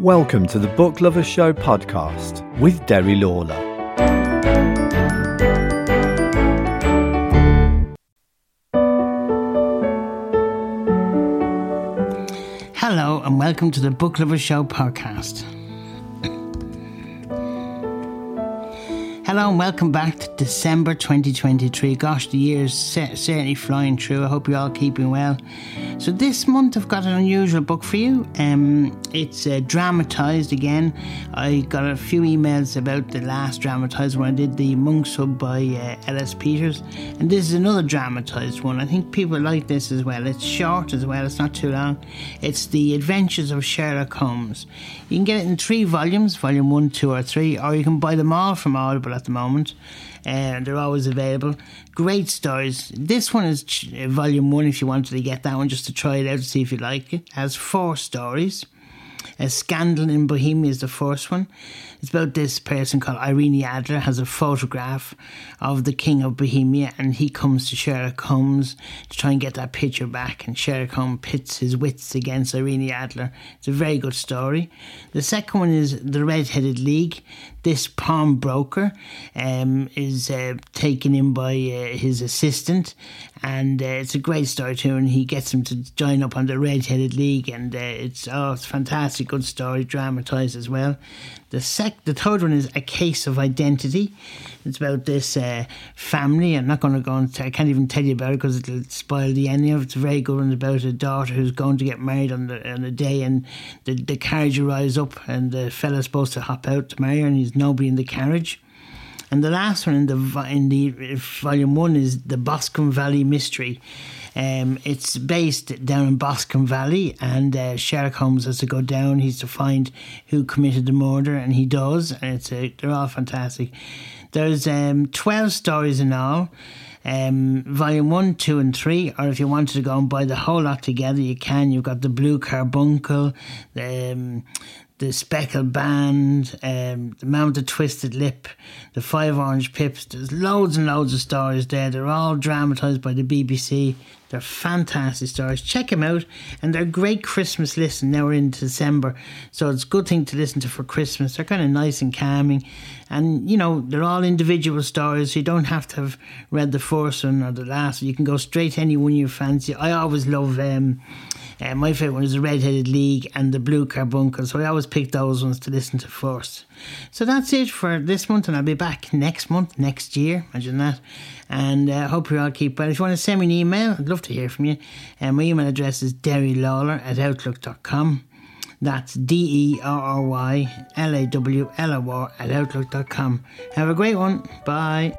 Welcome to the Book Lovers Show podcast with Derry Lawlor. Hello, and welcome to the Book Lovers Show podcast. Hello and welcome back to December 2023. Gosh, the year's certainly flying through. I hope you're all keeping well. So this month I've got an unusual book for you. Um, it's uh, dramatised again. I got a few emails about the last dramatised one I did, the Monk's Hood by uh, Ellis Peters, and this is another dramatised one. I think people like this as well. It's short as well. It's not too long. It's the Adventures of Sherlock Holmes. You can get it in three volumes, volume one, two, or three, or you can buy them all from Audible at the moment, and they're always available. Great stories. This one is uh, volume one if you wanted to get that one just to try it out to see if you like it. it has four stories. A Scandal in Bohemia is the first one. It's about this person called Irene Adler has a photograph of the King of Bohemia, and he comes to Sherlock Holmes to try and get that picture back. And Sherlock Holmes pits his wits against Irene Adler. It's a very good story. The second one is the Red-Headed League. This pawnbroker um, is uh, taken in by uh, his assistant, and uh, it's a great story too. And he gets him to join up on the Red-Headed League, and uh, it's oh, it's fantastic, good story, dramatised as well. The sec, the third one is a case of identity. It's about this uh, family. I'm not going to go into. I can't even tell you about it because it'll spoil the ending. It's a very good one about a daughter who's going to get married on the on the day, and the the carriage arrives up, and the fella's supposed to hop out to marry her, and he's nobody in the carriage. And the last one in the in the volume one is the Boscombe Valley Mystery. Um, it's based down in Boscombe Valley, and uh, Sherlock Holmes has to go down. He's to find who committed the murder, and he does. And it's a, they're all fantastic. There's um, twelve stories in all. Um, volume one, two, and three, or if you wanted to go and buy the whole lot together, you can. You've got the Blue Carbuncle, um, the speckled band, um, the mounted twisted lip, the five orange pips. There's loads and loads of stories there. They're all dramatised by the BBC. They're fantastic stories. Check them out, and they're great Christmas listen. Now we're in December, so it's a good thing to listen to for Christmas. They're kind of nice and calming, and you know they're all individual stories. You don't have to have read the first one or the last. You can go straight to any one you fancy. I always love. Um, uh, my favourite one is the Red-Headed League and the Blue Carbuncle, so I always pick those ones to listen to first. So that's it for this month, and I'll be back next month, next year. Imagine that. And I uh, hope you all keep well. If you want to send me an email, I'd love to hear from you. Uh, my email address is derrylawlor at outlook.com. That's D E R R Y L A W L O R at outlook.com. Have a great one. Bye.